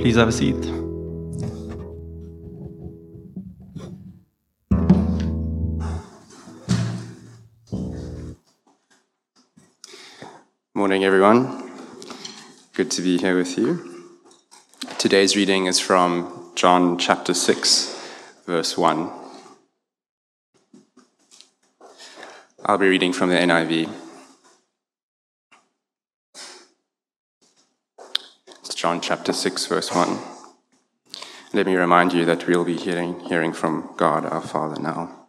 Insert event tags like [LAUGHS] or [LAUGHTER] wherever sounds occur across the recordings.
Please have a seat. Morning, everyone. Good to be here with you. Today's reading is from John chapter 6, verse 1. I'll be reading from the NIV. John chapter 6, verse 1. Let me remind you that we'll be hearing, hearing from God our Father now.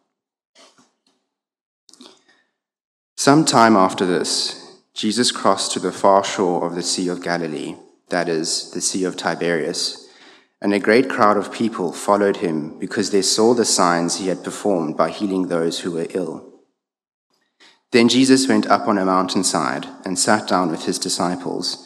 Some time after this, Jesus crossed to the far shore of the Sea of Galilee, that is, the Sea of Tiberias, and a great crowd of people followed him because they saw the signs he had performed by healing those who were ill. Then Jesus went up on a mountainside and sat down with his disciples.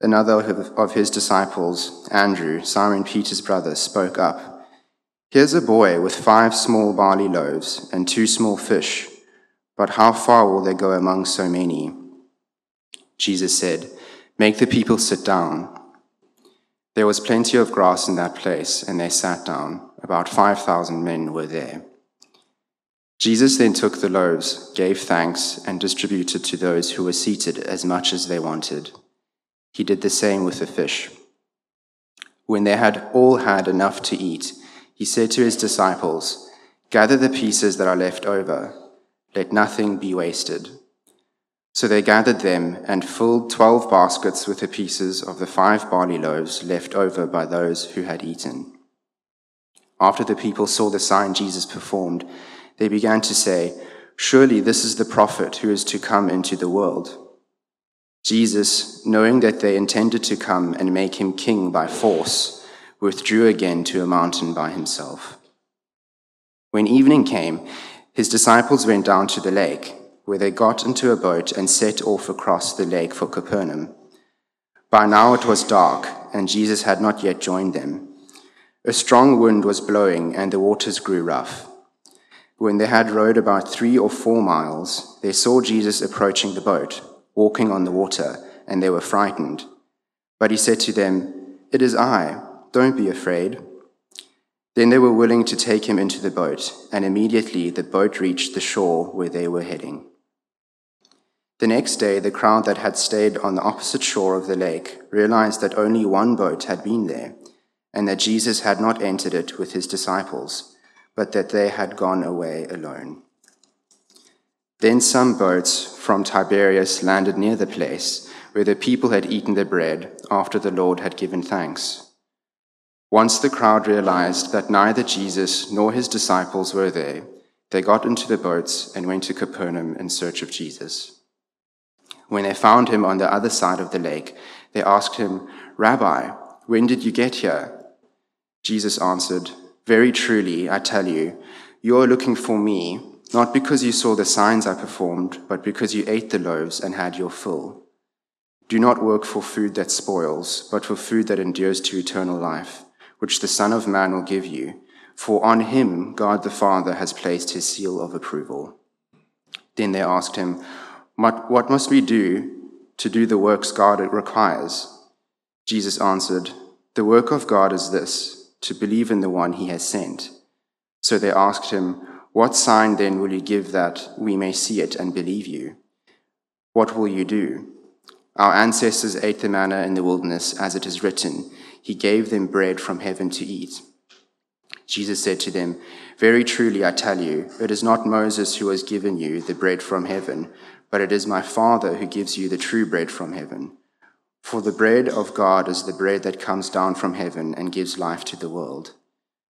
Another of his disciples, Andrew, Simon Peter's brother, spoke up. Here's a boy with five small barley loaves and two small fish, but how far will they go among so many? Jesus said, Make the people sit down. There was plenty of grass in that place, and they sat down. About 5,000 men were there. Jesus then took the loaves, gave thanks, and distributed to those who were seated as much as they wanted. He did the same with the fish. When they had all had enough to eat, he said to his disciples, Gather the pieces that are left over, let nothing be wasted. So they gathered them and filled twelve baskets with the pieces of the five barley loaves left over by those who had eaten. After the people saw the sign Jesus performed, they began to say, Surely this is the prophet who is to come into the world. Jesus, knowing that they intended to come and make him king by force, withdrew again to a mountain by himself. When evening came, his disciples went down to the lake where they got into a boat and set off across the lake for Capernaum. By now it was dark, and Jesus had not yet joined them. A strong wind was blowing, and the waters grew rough. When they had rowed about three or four miles, they saw Jesus approaching the boat, walking on the water, and they were frightened. But he said to them, It is I, don't be afraid. Then they were willing to take him into the boat, and immediately the boat reached the shore where they were heading. The next day, the crowd that had stayed on the opposite shore of the lake realized that only one boat had been there, and that Jesus had not entered it with his disciples, but that they had gone away alone. Then some boats from Tiberias landed near the place where the people had eaten their bread after the Lord had given thanks. Once the crowd realized that neither Jesus nor his disciples were there, they got into the boats and went to Capernaum in search of Jesus. When they found him on the other side of the lake, they asked him, Rabbi, when did you get here? Jesus answered, Very truly, I tell you, you are looking for me, not because you saw the signs I performed, but because you ate the loaves and had your fill. Do not work for food that spoils, but for food that endures to eternal life, which the Son of Man will give you, for on him God the Father has placed his seal of approval. Then they asked him, what, what must we do to do the works God requires? Jesus answered, The work of God is this, to believe in the one he has sent. So they asked him, What sign then will you give that we may see it and believe you? What will you do? Our ancestors ate the manna in the wilderness, as it is written, He gave them bread from heaven to eat. Jesus said to them, Very truly I tell you, it is not Moses who has given you the bread from heaven but it is my Father who gives you the true bread from heaven. For the bread of God is the bread that comes down from heaven and gives life to the world.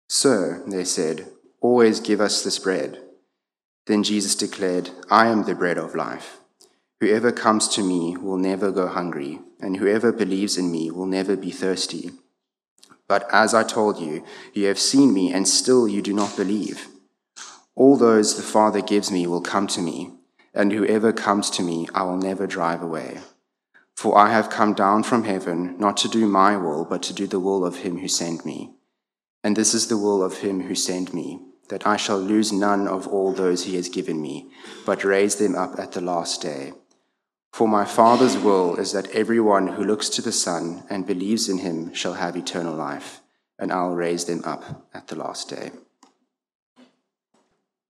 Sir, they said, always give us this bread. Then Jesus declared, I am the bread of life. Whoever comes to me will never go hungry, and whoever believes in me will never be thirsty. But as I told you, you have seen me, and still you do not believe. All those the Father gives me will come to me, and whoever comes to me I will never drive away. For I have come down from heaven not to do my will, but to do the will of him who sent me. And this is the will of him who sent me, that I shall lose none of all those he has given me, but raise them up at the last day. For my Father's will is that everyone who looks to the Son and believes in him shall have eternal life, and I'll raise them up at the last day.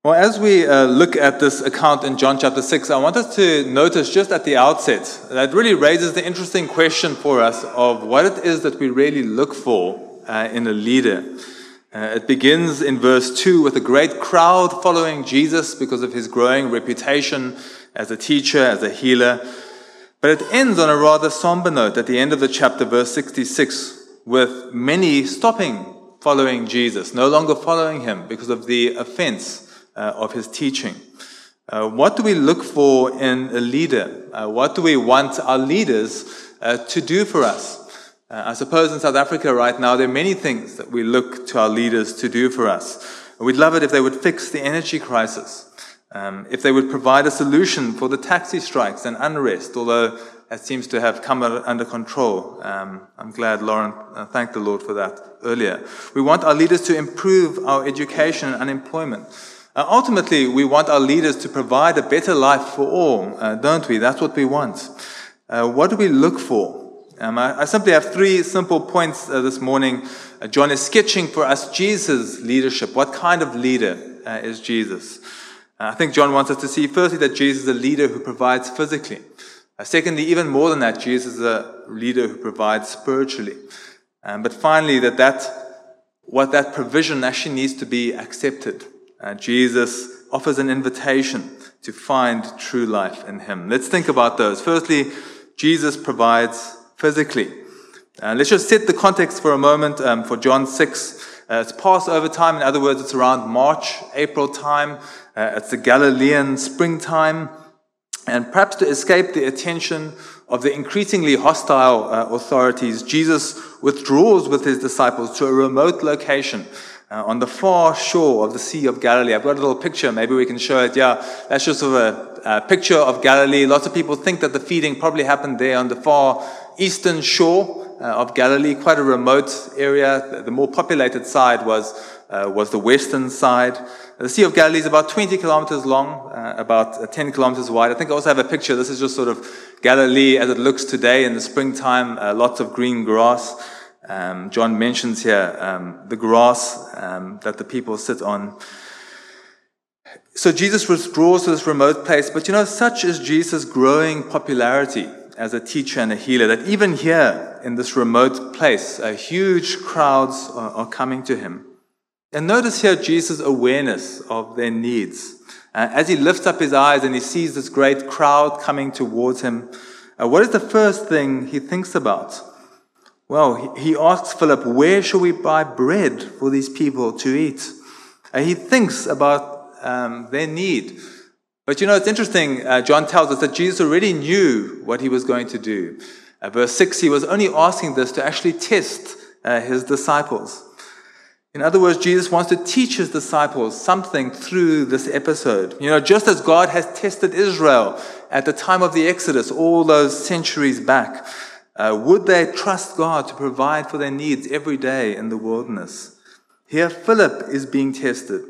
Well, as we uh, look at this account in John chapter 6, I want us to notice just at the outset that really raises the interesting question for us of what it is that we really look for uh, in a leader. Uh, it begins in verse 2 with a great crowd following Jesus because of his growing reputation as a teacher, as a healer. But it ends on a rather somber note at the end of the chapter, verse 66, with many stopping following Jesus, no longer following him because of the offense uh, of his teaching. Uh, what do we look for in a leader? Uh, what do we want our leaders uh, to do for us? Uh, I suppose in South Africa right now, there are many things that we look to our leaders to do for us. We'd love it if they would fix the energy crisis, um, if they would provide a solution for the taxi strikes and unrest, although that seems to have come under control. Um, I'm glad Lauren uh, thanked the Lord for that earlier. We want our leaders to improve our education and unemployment. Uh, ultimately, we want our leaders to provide a better life for all, uh, don't we? That's what we want. Uh, what do we look for? Um, I, I, simply have three simple points uh, this morning. Uh, John is sketching for us Jesus' leadership. What kind of leader uh, is Jesus? I think John wants us to see, firstly, that Jesus is a leader who provides physically. secondly, even more than that, Jesus is a leader who provides spiritually. Um, but finally, that, that what that provision actually needs to be accepted uh, Jesus offers an invitation to find true life in Him. Let's think about those. Firstly, Jesus provides physically. Uh, let's just set the context for a moment um, for John 6. Uh, it's Passover time. In other words, it's around March, April time. Uh, it's the Galilean springtime. And perhaps to escape the attention of the increasingly hostile uh, authorities, Jesus withdraws with his disciples to a remote location uh, on the far shore of the Sea of Galilee. I've got a little picture, maybe we can show it. Yeah, that's just sort of a, a, picture of Galilee. Lots of people think that the feeding probably happened there on the far eastern shore uh, of Galilee, quite a remote area. The more populated side was, uh, was the western side. The Sea of Galilee is about 20 kilometers long, uh, about uh, 10 kilometers wide. I think I also have a picture. This is just sort of Galilee as it looks today in the springtime, uh, lots of green grass. Um, John mentions here um, the grass um, that the people sit on. So Jesus withdraws to this remote place, but you know, such is Jesus' growing popularity as a teacher and a healer that even here in this remote place, uh, huge crowds are, are, coming to him. And notice here Jesus' awareness of their needs. Uh, as he lifts up his eyes and he sees this great crowd coming towards him, uh, what is the first thing he thinks about? Well, he asks Philip, Where shall we buy bread for these people to eat? And he thinks about um, their need. But you know, it's interesting. Uh, John tells us that Jesus already knew what he was going to do. Uh, verse 6, he was only asking this to actually test uh, his disciples. In other words, Jesus wants to teach his disciples something through this episode. You know, just as God has tested Israel at the time of the Exodus, all those centuries back, uh, would they trust God to provide for their needs every day in the wilderness? Here, Philip is being tested.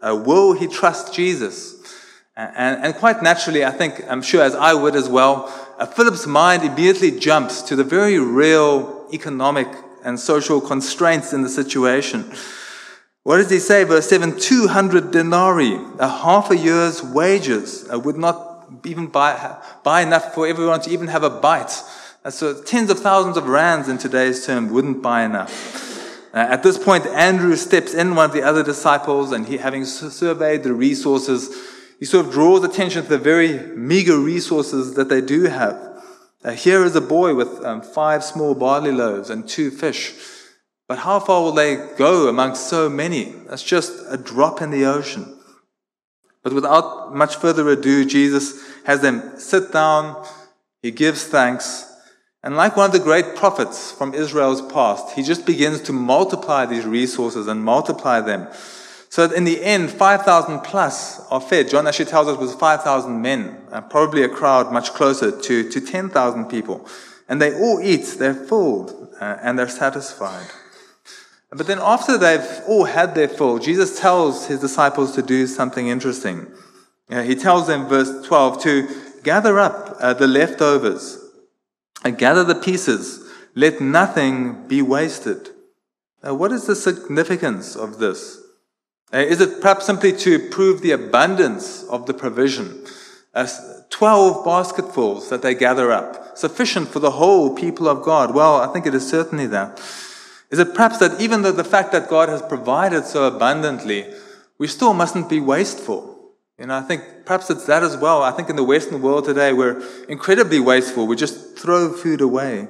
Uh, will he trust Jesus? And, and, quite naturally, I think, I'm sure as I would as well, uh, Philip's mind immediately jumps to the very real economic and social constraints in the situation. What does he say? Verse 7 200 denarii, a half a year's wages, uh, would not even buy, buy enough for everyone to even have a bite. So tens of thousands of rands in today's term wouldn't buy enough. Uh, at this point, Andrew steps in, one of the other disciples, and he, having surveyed the resources, he sort of draws attention to the very meager resources that they do have. Uh, here is a boy with um, five small barley loaves and two fish. But how far will they go amongst so many? That's just a drop in the ocean. But without much further ado, Jesus has them sit down, he gives thanks, and like one of the great prophets from Israel's past, he just begins to multiply these resources and multiply them So in the end, 5,000 plus are fed. John actually tells us it was 5,000 men, uh, probably a crowd much closer to, to 10,000 people. And they all eat, they're filled, uh, and they're satisfied. But then after they've all had their fill, Jesus tells his disciples to do something interesting. Uh, he tells them, verse 12, to gather up uh, the leftovers and gather the pieces. Let nothing be wasted. What is the significance of this? Uh, is it perhaps simply to prove the abundance of the provision? As 12 basketfuls that they gather up, sufficient for the whole people of God. Well, I think it is certainly that. Is it perhaps that even though the fact that God has provided so abundantly, we still mustn't be wasteful? You know, I think perhaps it's that as well. I think in the Western world today, we're incredibly wasteful. We just throw food away.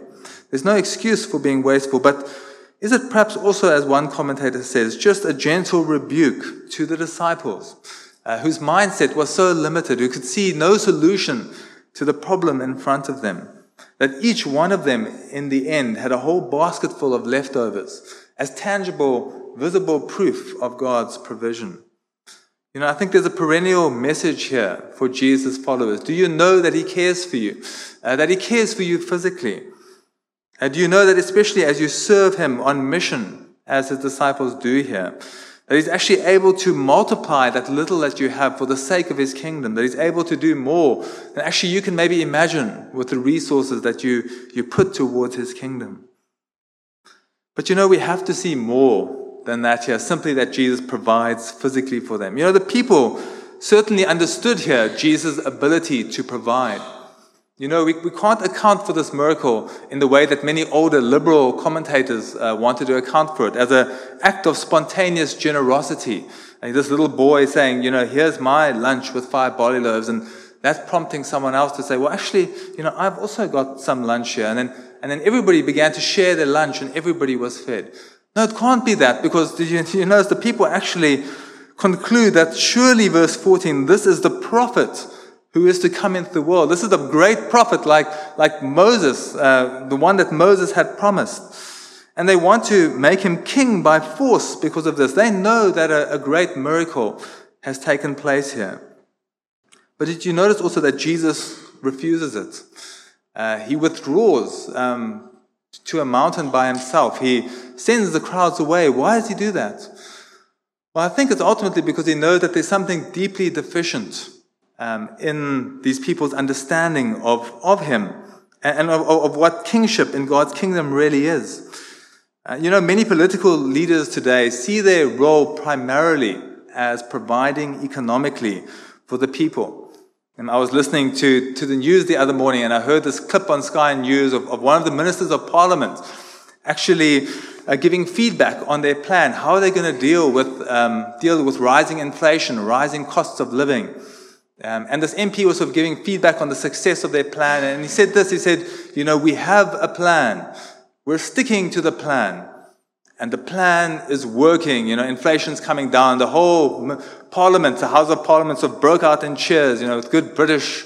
There's no excuse for being wasteful, but is it perhaps also, as one commentator says, just a gentle rebuke to the disciples, uh, whose mindset was so limited, who could see no solution to the problem in front of them, that each one of them, in the end, had a whole basket full of leftovers as tangible, visible proof of God's provision? You know, I think there's a perennial message here for Jesus' followers. Do you know that He cares for you? Uh, that He cares for you physically? Do you know that especially as you serve Him on mission, as His disciples do here, that He's actually able to multiply that little that you have for the sake of His kingdom, that He's able to do more than actually you can maybe imagine with the resources that you, you put towards His kingdom? But you know, we have to see more than that here, simply that Jesus provides physically for them. You know, the people certainly understood here Jesus' ability to provide. You know, we, we can't account for this miracle in the way that many older liberal commentators uh, wanted to account for it, as an act of spontaneous generosity. And this little boy saying, you know, here's my lunch with five barley loaves, and that's prompting someone else to say, well, actually, you know, I've also got some lunch here. And then, and then everybody began to share their lunch, and everybody was fed. No, it can't be that because [LAUGHS] you, you notice the people actually conclude that surely, verse 14, this is the prophet who is to come into the world. This is a great prophet like, like Moses, uh, the one that Moses had promised. And they want to make him king by force because of this. They know that a, a great miracle has taken place here. But did you notice also that Jesus refuses it? Uh, he withdraws um, to a mountain by himself. He sends the crowds away. Why does he do that? Well, I think it's ultimately because he knows that there's something deeply deficient um, in these people's understanding of, of him and of, of what kingship in God's kingdom really is. Uh, you know, many political leaders today see their role primarily as providing economically for the people. And I was listening to, to the news the other morning and I heard this clip on Sky News of, of one of the ministers of parliament actually uh, giving feedback on their plan. How are they going to deal with, um, deal with rising inflation, rising costs of living? Um, and this MP was sort of giving feedback on the success of their plan. And he said this, he said, you know, we have a plan. We're sticking to the plan. And the plan is working. You know, inflation's coming down. The whole parliament, the House of Parliament sort of broke out in cheers, you know, with good British,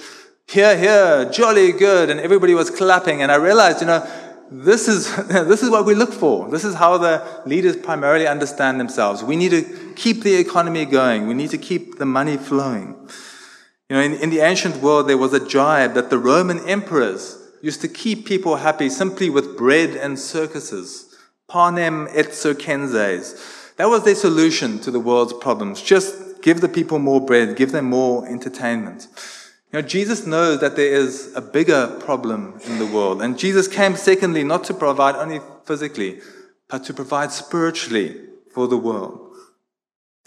here, here, jolly good. And everybody was clapping. And I realized, you know, this is, [LAUGHS] this is what we look for. This is how the leaders primarily understand themselves. We need to keep the economy going. We need to keep the money flowing. You know, in, in the ancient world, there was a jibe that the Roman emperors used to keep people happy simply with bread and circuses panem et circenses. That was their solution to the world's problems. Just give the people more bread, give them more entertainment. You know, Jesus knows that there is a bigger problem in the world. And Jesus came, secondly, not to provide only physically, but to provide spiritually for the world.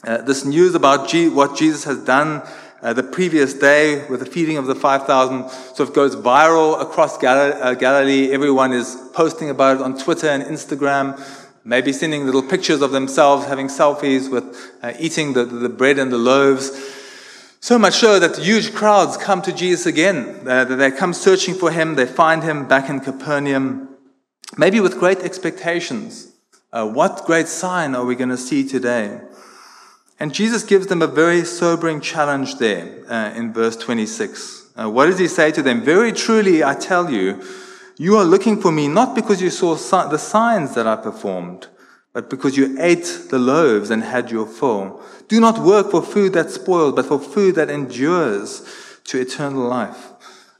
Uh, this news about G- what Jesus has done uh, the previous day with the feeding of the 5,000 sort of goes viral across Gal- uh, Galilee. Everyone is posting about it on Twitter and Instagram, maybe sending little pictures of themselves having selfies with uh, eating the, the bread and the loaves. So much so that huge crowds come to Jesus again. Uh, they come searching for him. They find him back in Capernaum, maybe with great expectations. Uh, what great sign are we going to see today? And Jesus gives them a very sobering challenge there uh, in verse 26. Uh, what does he say to them? Very truly, I tell you, you are looking for me not because you saw the signs that I performed, but because you ate the loaves and had your fill. Do not work for food that spoils, but for food that endures to eternal life.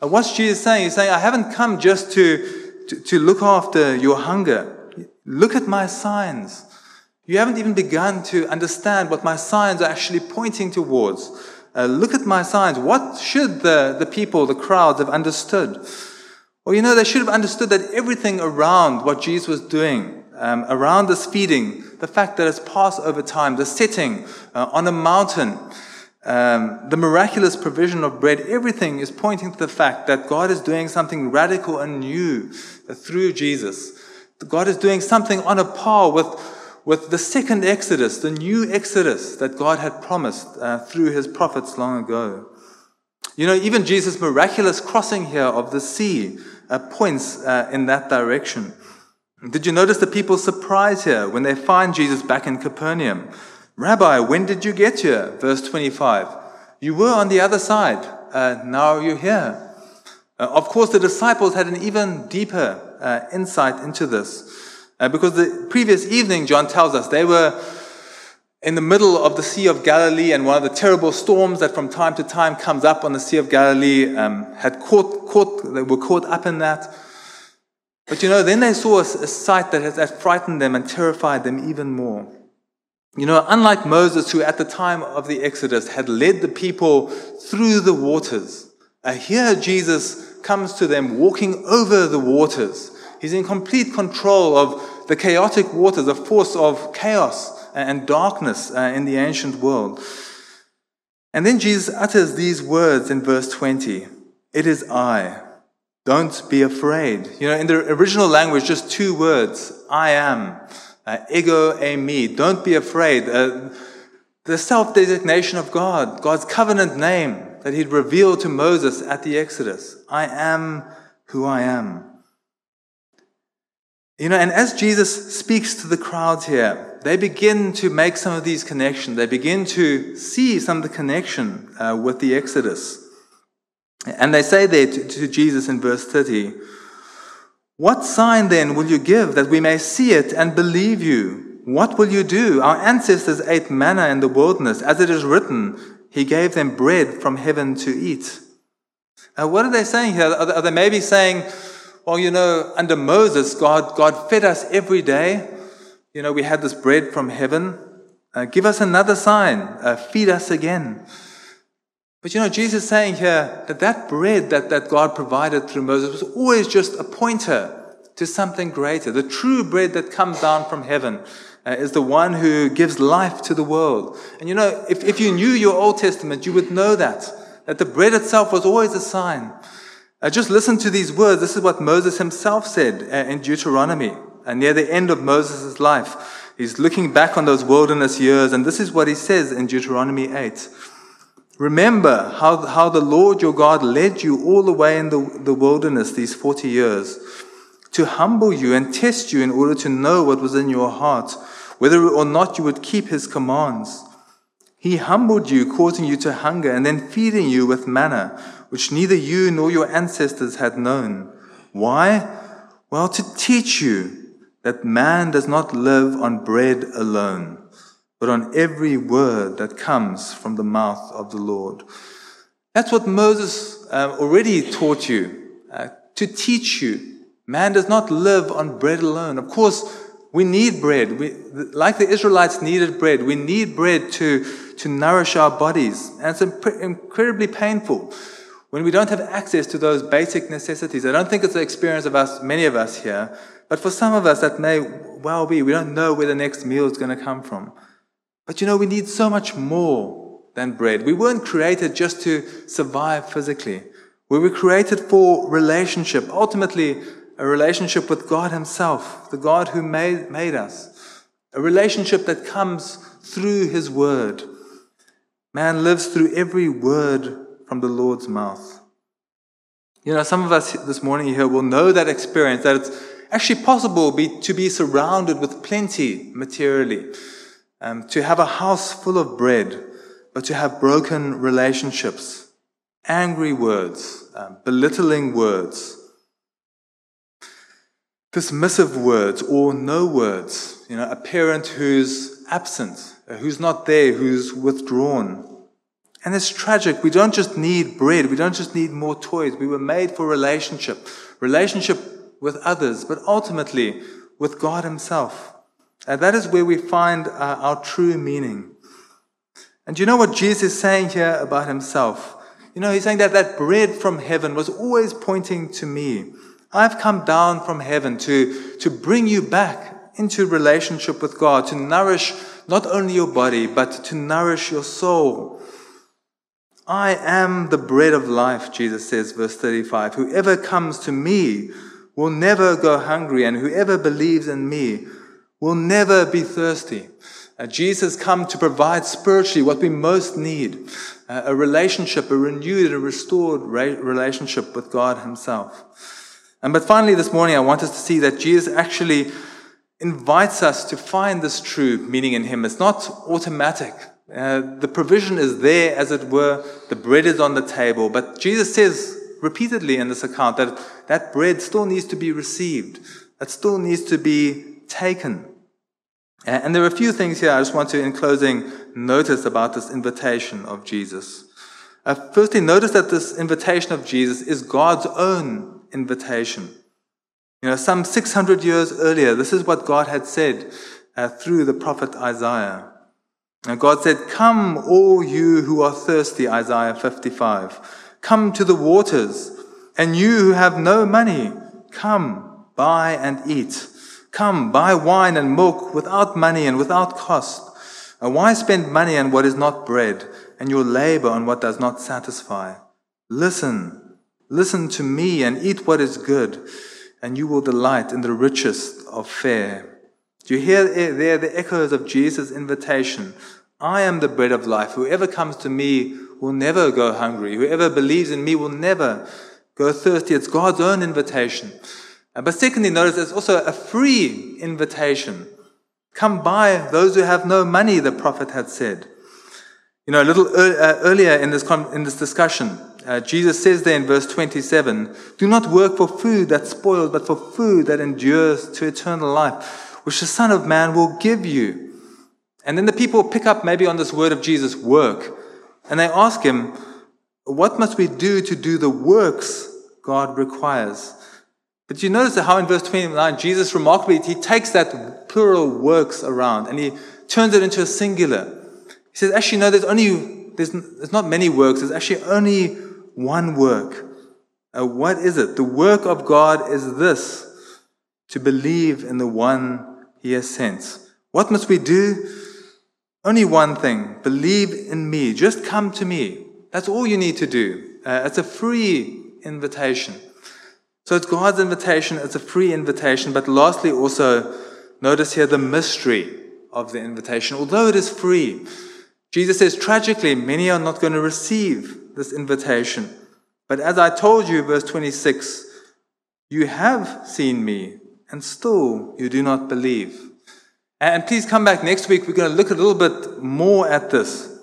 And what's Jesus saying? He's saying, I haven't come just to, to, to look after your hunger. Look at my signs. You haven't even begun to understand what my signs are actually pointing towards. Uh, look at my signs. What should the, the people, the crowds, have understood? Well, you know, they should have understood that everything around what Jesus was doing, um, around this feeding, the fact that it's Passover time, the setting uh, on a mountain, um, the miraculous provision of bread, everything is pointing to the fact that God is doing something radical and new through Jesus. God is doing something on a par with, with the second Exodus, the new Exodus that God had promised uh, through his prophets long ago. You know, even Jesus' miraculous crossing here of the sea uh, points uh, in that direction. Did you notice the people's surprise here when they find Jesus back in Capernaum? Rabbi, when did you get here? Verse 25. You were on the other side. Uh, now you're here. Uh, of course, the disciples had an even deeper uh, insight into this. Uh, because the previous evening, John tells us, they were in the middle of the Sea of Galilee, and one of the terrible storms that from time to time comes up on the Sea of Galilee um, had caught, caught, they were caught up in that. But you know, then they saw a, a sight that, that frightened them and terrified them even more. You know, unlike Moses, who at the time of the Exodus had led the people through the waters, uh, here Jesus comes to them walking over the waters. He's in complete control of the chaotic waters, the force of chaos and darkness uh, in the ancient world. And then Jesus utters these words in verse 20 It is I. Don't be afraid. You know, in the original language, just two words I am. Uh, ego eimi. Don't be afraid. Uh, the self designation of God, God's covenant name that He'd revealed to Moses at the Exodus I am who I am. You know, and as Jesus speaks to the crowds here, they begin to make some of these connections. They begin to see some of the connection uh, with the Exodus. And they say there to, to Jesus in verse 30, What sign then will you give that we may see it and believe you? What will you do? Our ancestors ate manna in the wilderness. As it is written, He gave them bread from heaven to eat. Uh, what are they saying here? Are they, are they maybe saying, well, you know, under Moses, God, God fed us every day you know, we had this bread from heaven. Uh, give us another sign. Uh, feed us again. But you know, Jesus is saying here that that bread that, that God provided through Moses was always just a pointer to something greater. The true bread that comes down from heaven uh, is the one who gives life to the world. And you know, if, if you knew your Old Testament, you would know that, that the bread itself was always a sign. Uh, just listen to these words. This is what Moses himself said uh, in Deuteronomy. And near the end of Moses' life, he's looking back on those wilderness years, and this is what he says in Deuteronomy 8. Remember how, how the Lord your God led you all the way in the, the wilderness these 40 years to humble you and test you in order to know what was in your heart, whether or not you would keep his commands. He humbled you, causing you to hunger, and then feeding you with manna, which neither you nor your ancestors had known. Why? Well, to teach you that man does not live on bread alone, but on every word that comes from the mouth of the Lord. That's what Moses um, already taught you, uh, to teach you. Man does not live on bread alone. Of course, we need bread. We, like the Israelites needed bread, we need bread to, to nourish our bodies. And it's incredibly painful when we don't have access to those basic necessities. I don't think it's the experience of us, many of us here, but for some of us, that may well be. We don't know where the next meal is going to come from. But you know, we need so much more than bread. We weren't created just to survive physically. We were created for relationship, ultimately, a relationship with God Himself, the God who made, made us. A relationship that comes through His Word. Man lives through every word from the Lord's mouth. You know, some of us this morning here will know that experience, that it's actually possible be, to be surrounded with plenty materially, um, to have a house full of bread, but to have broken relationships, angry words, um, belittling words. dismissive words or no words. You know, a parent who's absent, who's not there, who's withdrawn. And it's tragic. We don't just need bread. We don't just need more toys. We were made for relationship, relationship with others, but ultimately with God Himself. And that is where we find uh, our true meaning. And you know what Jesus is saying here about Himself? You know, He's saying that that bread from heaven was always pointing to me. I've come down from heaven to, to bring you back into relationship with God, to nourish not only your body, but to nourish your soul. I am the bread of life, Jesus says, verse 35. Whoever comes to me will never go hungry, and whoever believes in me will never be thirsty. Uh, Jesus come to provide spiritually what we most need uh, a relationship, a renewed and restored relationship with God Himself. And but finally, this morning, I want us to see that Jesus actually invites us to find this true meaning in Him. It's not automatic. Uh, the provision is there, as it were. The bread is on the table. But Jesus says repeatedly in this account that that bread still needs to be received. It still needs to be taken. And there are a few things here I just want to, in closing, notice about this invitation of Jesus. Uh, firstly, notice that this invitation of Jesus is God's own invitation. You know, some 600 years earlier, this is what God had said uh, through the prophet Isaiah. And God said, Come, all you who are thirsty, Isaiah 55. Come to the waters, and you who have no money, come, buy and eat. Come, buy wine and milk without money and without cost. And why spend money on what is not bread, and your labor on what does not satisfy? Listen, Listen to me and eat what is good, and you will delight in the richest of fare. Do you hear there the echoes of Jesus' invitation? I am the bread of life. Whoever comes to me will never go hungry. Whoever believes in me will never go thirsty. It's God's own invitation. But secondly, notice it's also a free invitation. Come buy those who have no money, the prophet had said. You know, a little uh, earlier in this, in this discussion, uh, Jesus says there in verse 27 Do not work for food that spoils, but for food that endures to eternal life, which the Son of Man will give you. And then the people pick up maybe on this word of Jesus, work, and they ask him, What must we do to do the works God requires? But you notice how in verse 29, Jesus remarkably, he takes that plural works around and he turns it into a singular. He says, actually, no, there's only, there's, there's not many works. There's actually only one work. Uh, what is it? The work of God is this to believe in the one He has sent. What must we do? Only one thing believe in me. Just come to me. That's all you need to do. Uh, it's a free invitation. So it's God's invitation, it's a free invitation. But lastly, also, notice here the mystery of the invitation. Although it is free, Jesus says, tragically, many are not going to receive this invitation. But as I told you, verse 26, you have seen me, and still you do not believe. And please come back next week. We're going to look a little bit more at this.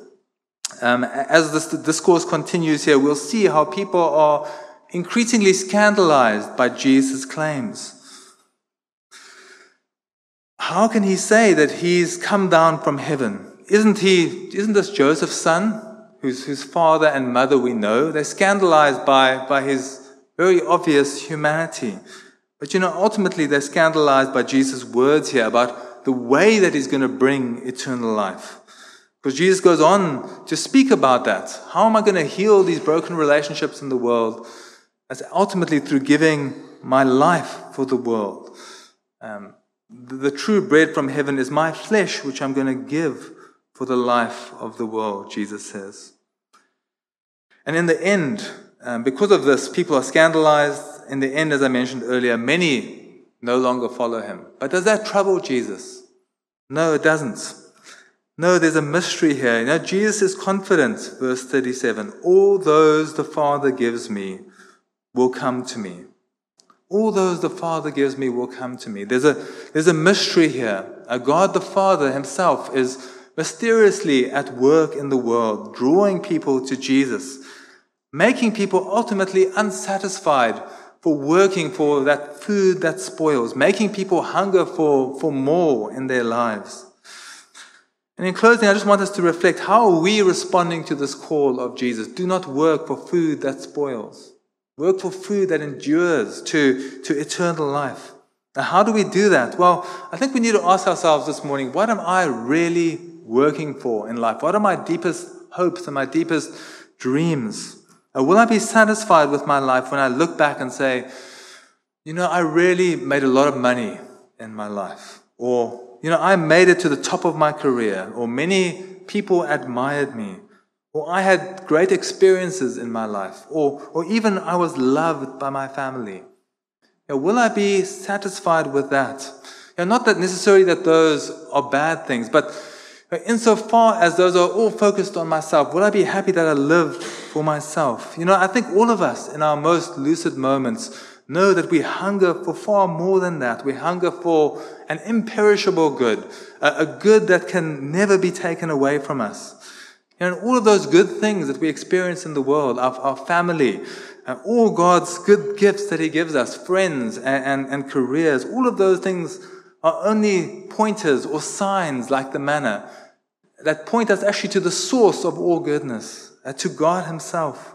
Um, as this discourse continues here, we'll see how people are increasingly scandalized by Jesus' claims. How can he say that he's come down from heaven? Isn't he, isn't this Joseph's son? whose, whose father and mother we know, they're scandalized by, by his very obvious humanity. But you know, ultimately they're scandalized by Jesus' words here about the way that he's going to bring eternal life. Because Jesus goes on to speak about that. How am I going to heal these broken relationships in the world? That's ultimately through giving my life for the world. Um, the, the true bread from heaven is my flesh, which I'm going to give for the life of the world, Jesus says. And in the end, um, because of this, people are scandalized. In the end, as I mentioned earlier, many no longer follow him. But does that trouble Jesus? No, it doesn't. No, there's a mystery here. You know, Jesus is confident, verse 37 all those the Father gives me will come to me. All those the Father gives me will come to me. There's a, there's a mystery here. A God the Father himself is mysteriously at work in the world, drawing people to Jesus, making people ultimately unsatisfied for working for that food that spoils, making people hunger for, for more in their lives. And in closing, I just want us to reflect how are we responding to this call of Jesus? Do not work for food that spoils. Work for food that endures to, to eternal life. Now, how do we do that? Well, I think we need to ask ourselves this morning what am I really working for in life? What are my deepest hopes and my deepest dreams? Or will I be satisfied with my life when I look back and say, you know, I really made a lot of money in my life? Or you know, I made it to the top of my career, or many people admired me, or I had great experiences in my life, or, or even I was loved by my family. You know, will I be satisfied with that? You know, not that necessarily that those are bad things, but insofar as those are all focused on myself, will I be happy that I live for myself? You know, I think all of us in our most lucid moments know that we hunger for far more than that. We hunger for an imperishable good, a, good that can never be taken away from us. You And all of those good things that we experience in the world, our, our family, uh, all God's good gifts that He gives us, friends and, and, and careers, all of those things are only pointers or signs like the manna that point us actually to the source of all goodness, uh, to God Himself.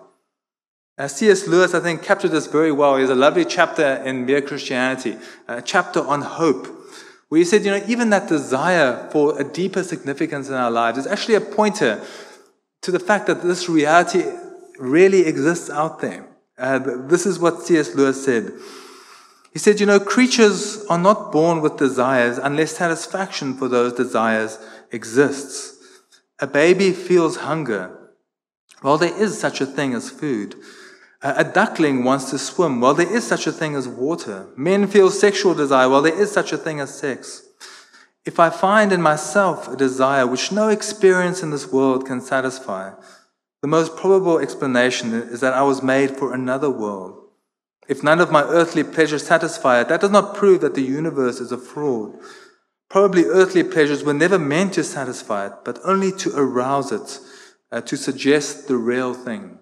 Uh, C.S. Lewis, I think, captured this very well. He has a lovely chapter in Mere Christianity, a chapter on hope, where he said, you know, even that desire for a deeper significance in our lives is actually a pointer to the fact that this reality really exists out there. Uh, this is what C.S. Lewis said. He said, you know, creatures are not born with desires unless satisfaction for those desires exists. A baby feels hunger. Well, there is such a thing as food. A duckling wants to swim. Well, there is such a thing as water. Men feel sexual desire. Well, there is such a thing as sex. If I find in myself a desire which no experience in this world can satisfy, the most probable explanation is that I was made for another world. If none of my earthly pleasures satisfy it, that does not prove that the universe is a fraud. Probably earthly pleasures were never meant to satisfy it, but only to arouse it, uh, to suggest the real thing.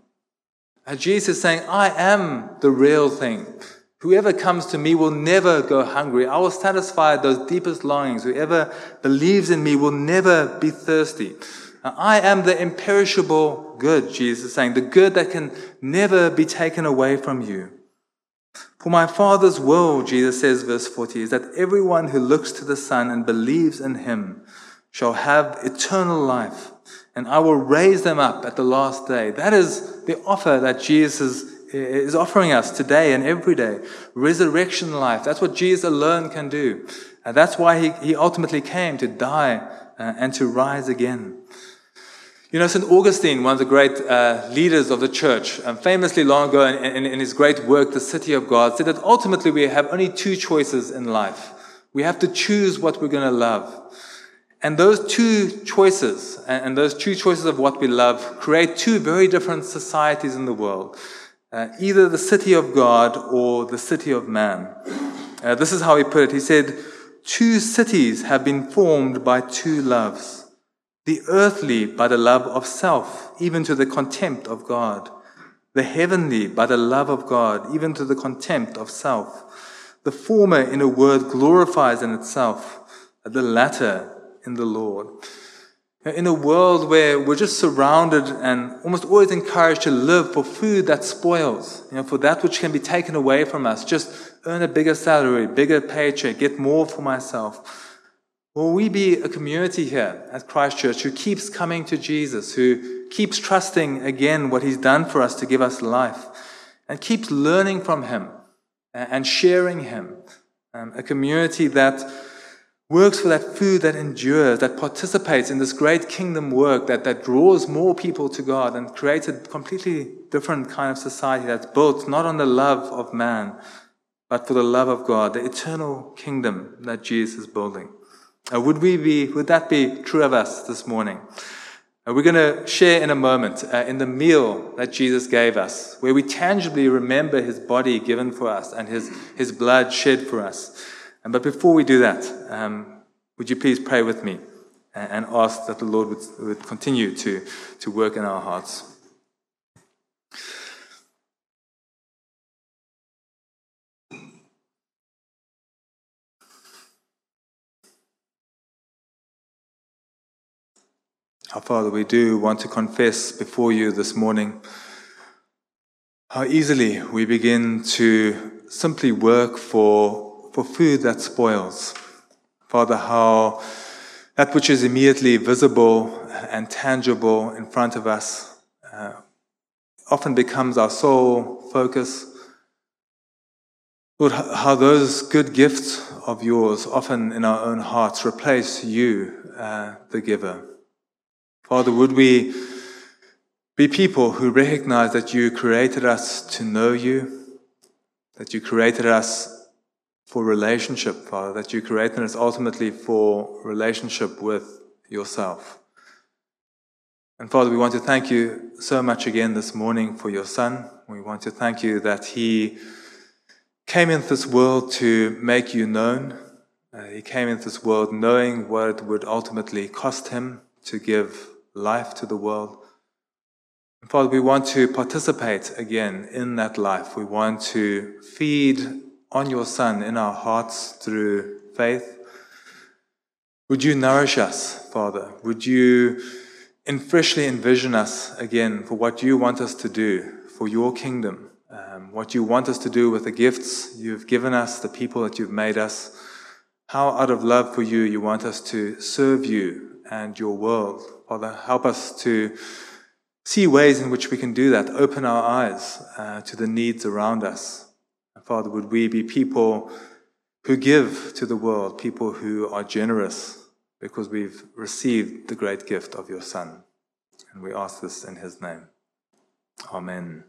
And Jesus is saying, I am the real thing. Whoever comes to me will never go hungry. I will satisfy those deepest longings. Whoever believes in me will never be thirsty. I am the imperishable good, Jesus is saying, the good that can never be taken away from you. For my Father's will, Jesus says, verse 40, is that everyone who looks to the Son and believes in him shall have eternal life and I will raise them up at the last day. That is the offer that Jesus is offering us today and every day. Resurrection life. That's what Jesus alone can do. And that's why he, he ultimately came to die uh, and to rise again. You know, St. Augustine, one of the great uh, leaders of the church, um, famously long ago in, in, in his great work, The City of God, said that ultimately we have only two choices in life. We have to choose what we're going to love. And those two choices, and those two choices of what we love, create two very different societies in the world. Uh, either the city of God or the city of man. Uh, this is how he put it. He said, Two cities have been formed by two loves. The earthly by the love of self, even to the contempt of God. The heavenly by the love of God, even to the contempt of self. The former, in a word, glorifies in itself. The latter in the Lord. In a world where we're just surrounded and almost always encouraged to live for food that spoils, you know, for that which can be taken away from us, just earn a bigger salary, bigger paycheck, get more for myself. Will we be a community here at Christchurch who keeps coming to Jesus, who keeps trusting again what He's done for us to give us life, and keeps learning from Him and sharing Him? Um, a community that works for that food that endures, that participates in this great kingdom work that, that draws more people to God and creates a completely different kind of society that's built not on the love of man, but for the love of God, the eternal kingdom that Jesus is building. Uh, would we be, would that be true of us this morning? Uh, we're going to share in a moment uh, in the meal that Jesus gave us, where we tangibly remember his body given for us and his, his blood shed for us. But before we do that, um, would you please pray with me and ask that the Lord would, would continue to, to work in our hearts? Our Father, we do want to confess before you this morning how easily we begin to simply work for, for food that spoils. Father, how that which is immediately visible and tangible in front of us uh, often becomes our sole focus. Lord, how those good gifts of yours, often in our own hearts, replace you, uh, the giver. Father, would we be people who recognize that you created us to know you, that you created us for relationship, Father, that you created us ultimately for relationship with yourself. And Father, we want to thank you so much again this morning for your Son. We want to thank you that He came into this world to make you known. Uh, he came into this world knowing what it would ultimately cost Him to give life to the world. And Father, we want to participate again in that life. We want to feed on your Son in our hearts through faith. Would you nourish us, Father? Would you freshly envision us again for what you want us to do for your kingdom, um, what you want us to do with the gifts you've given us, the people that you've made us, how out of love for you you want us to serve you and your world. Father, help us to see ways in which we can do that, open our eyes uh, to the needs around us. Father, would we be people who give to the world, people who are generous, because we've received the great gift of your Son. And we ask this in his name. Amen.